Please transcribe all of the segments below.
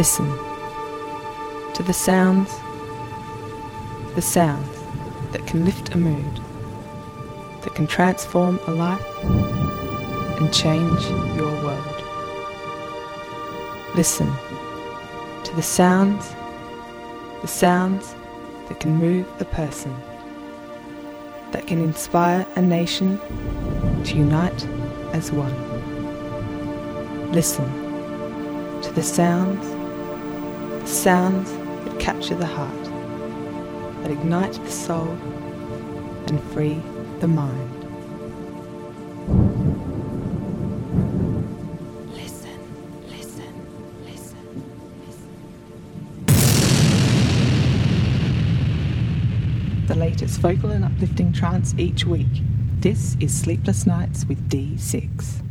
Listen to the sounds, the sounds that can lift a mood, that can transform a life and change your world. Listen to the sounds, the sounds that can move a person, that can inspire a nation to unite as one. Listen to the sounds, sounds that capture the heart, that ignite the soul and free the mind. Listen, listen, listen, listen. The latest vocal and uplifting trance each week. This is Sleepless Nights with D6.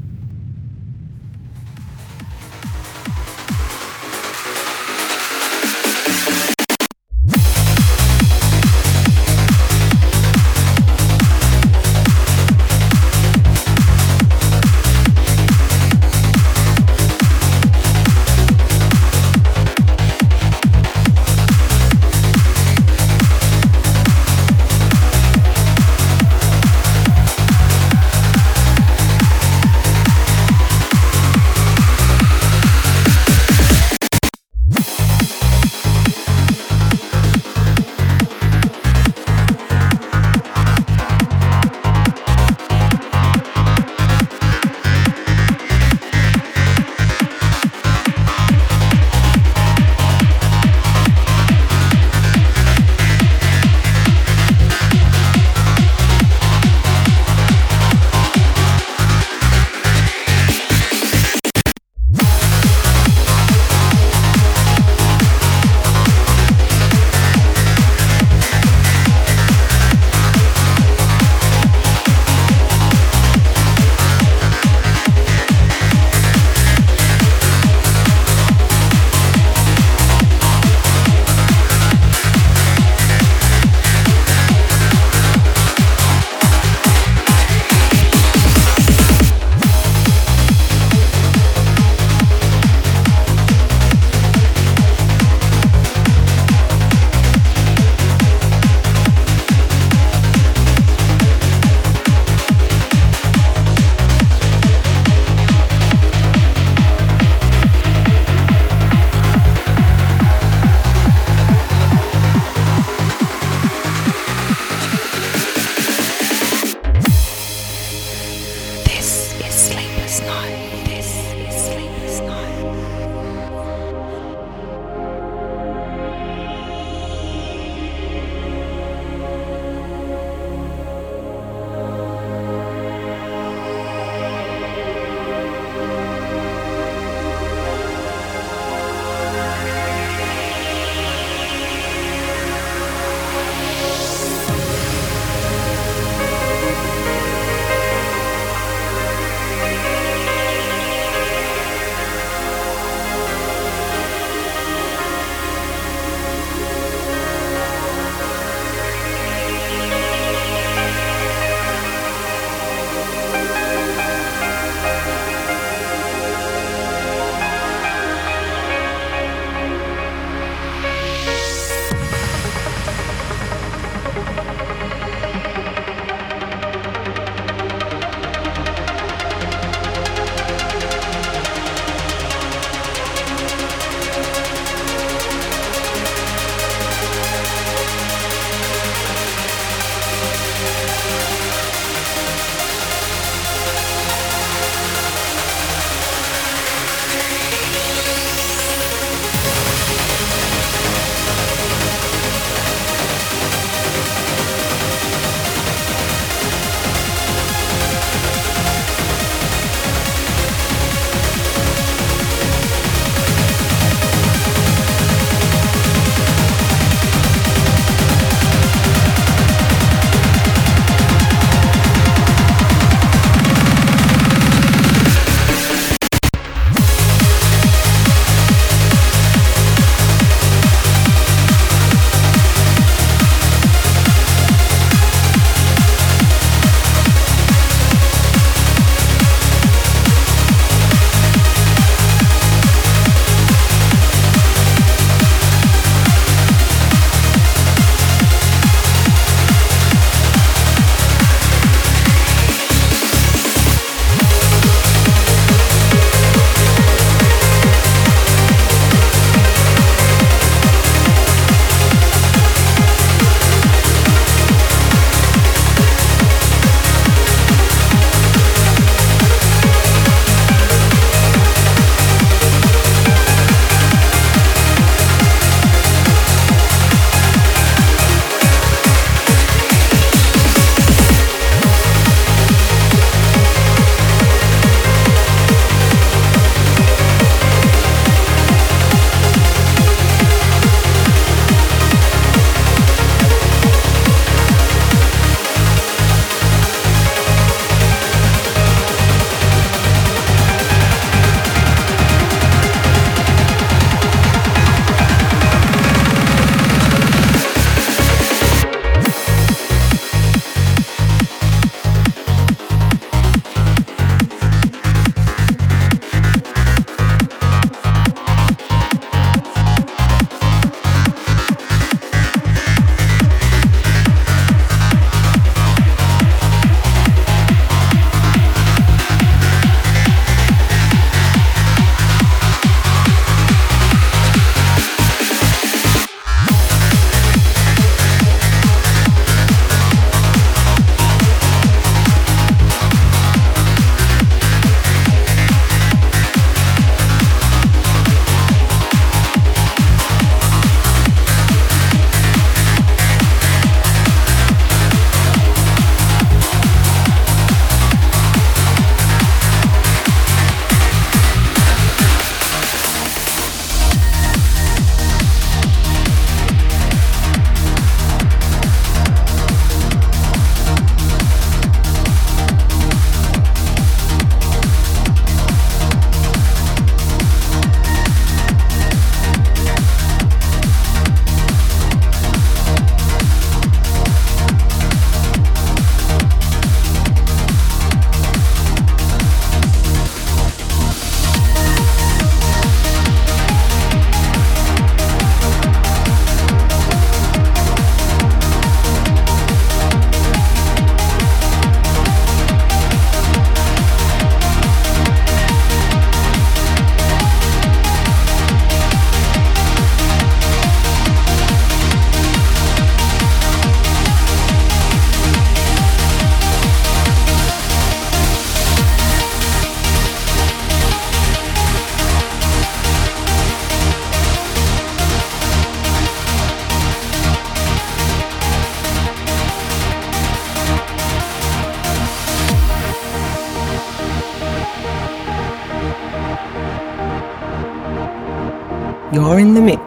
You're in the mix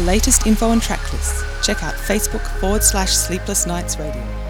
the latest info and track lists, check out Facebook forward slash Sleepless Nights. Radio.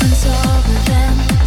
open, so them.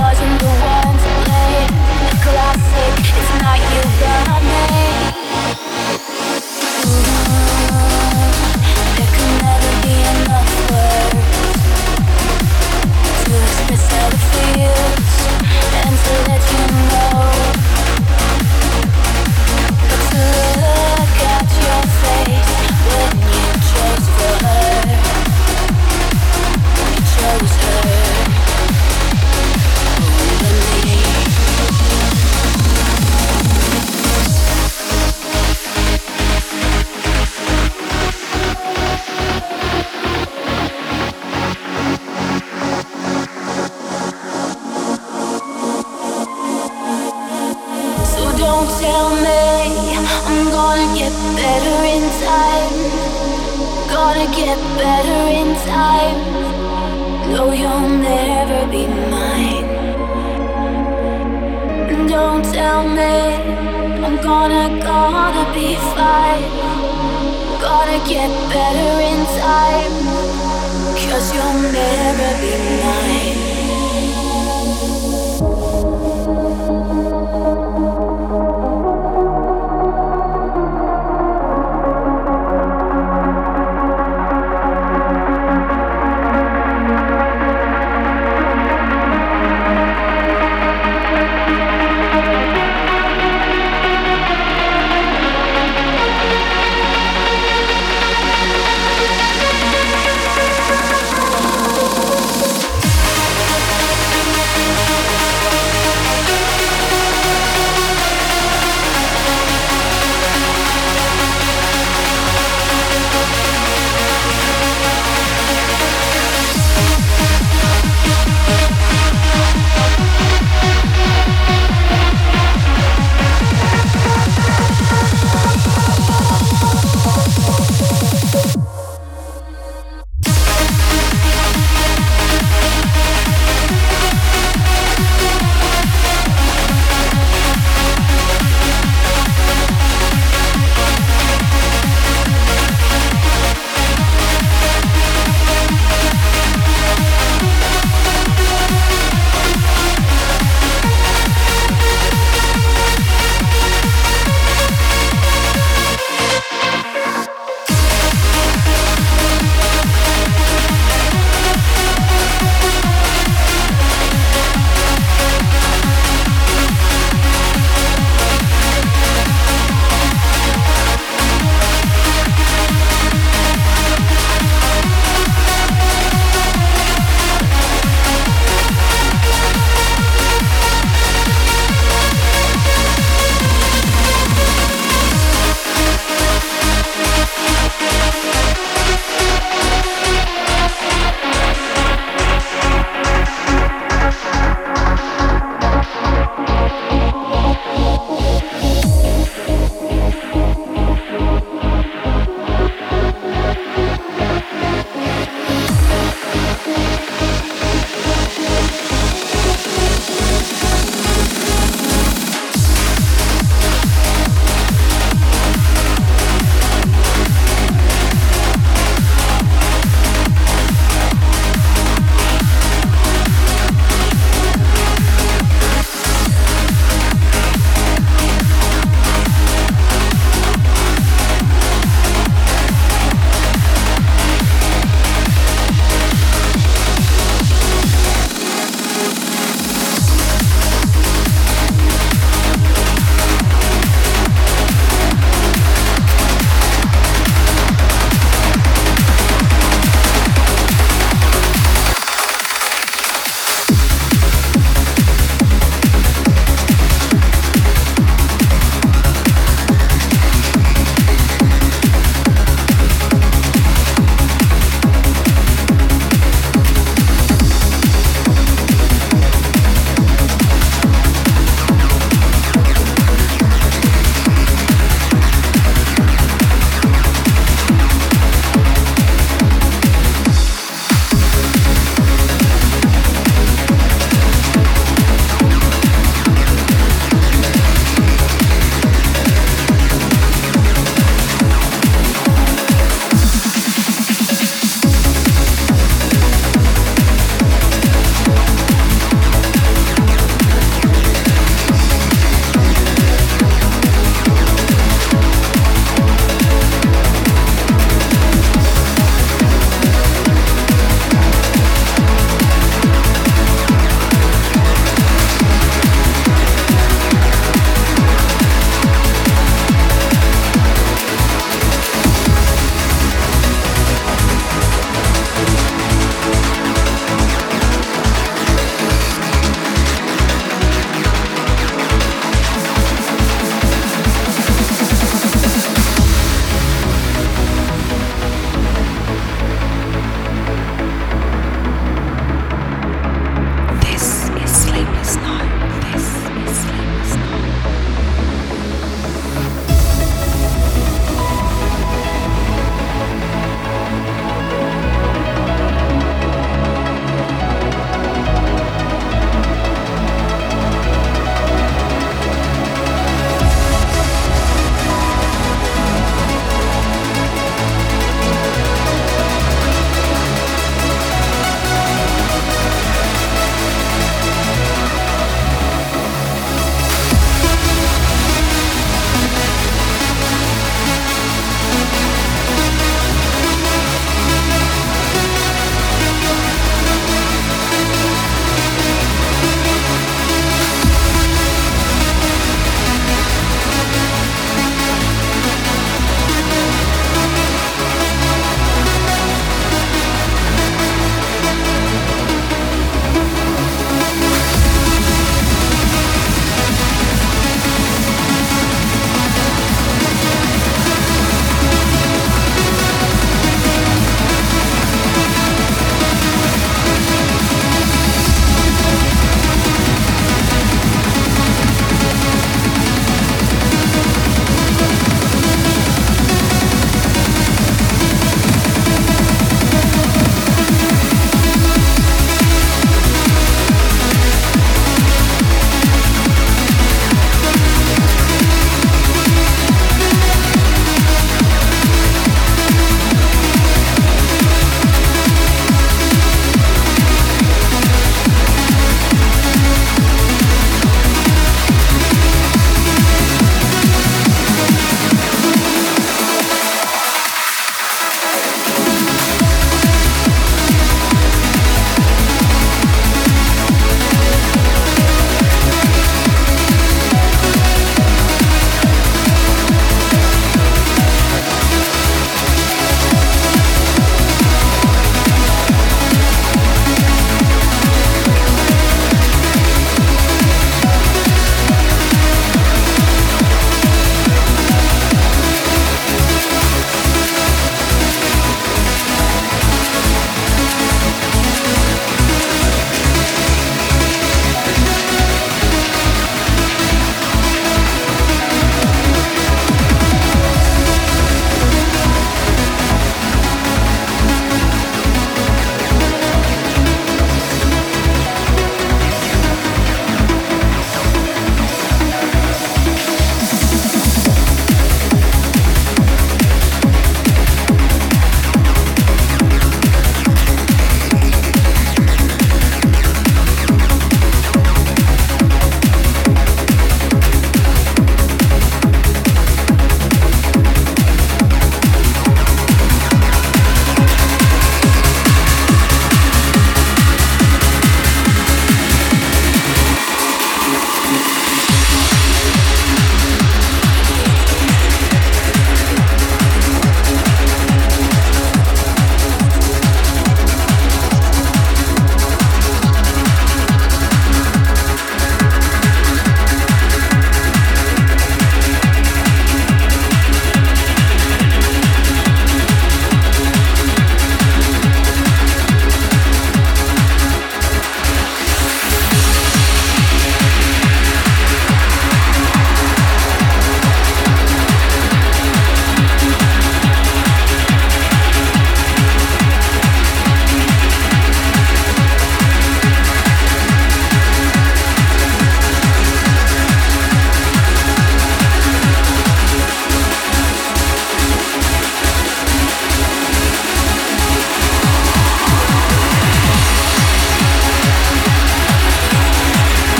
wasn't the one to blame. Classic, it's not you, but. Get better in time. No, you'll never be mine. Don't tell me I'm gonna, gonna be fine. Gotta get better in time. Cause you'll never be mine.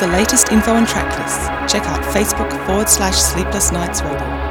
The latest info and track lists, check out Facebook forward slash Sleepless Nights Radio.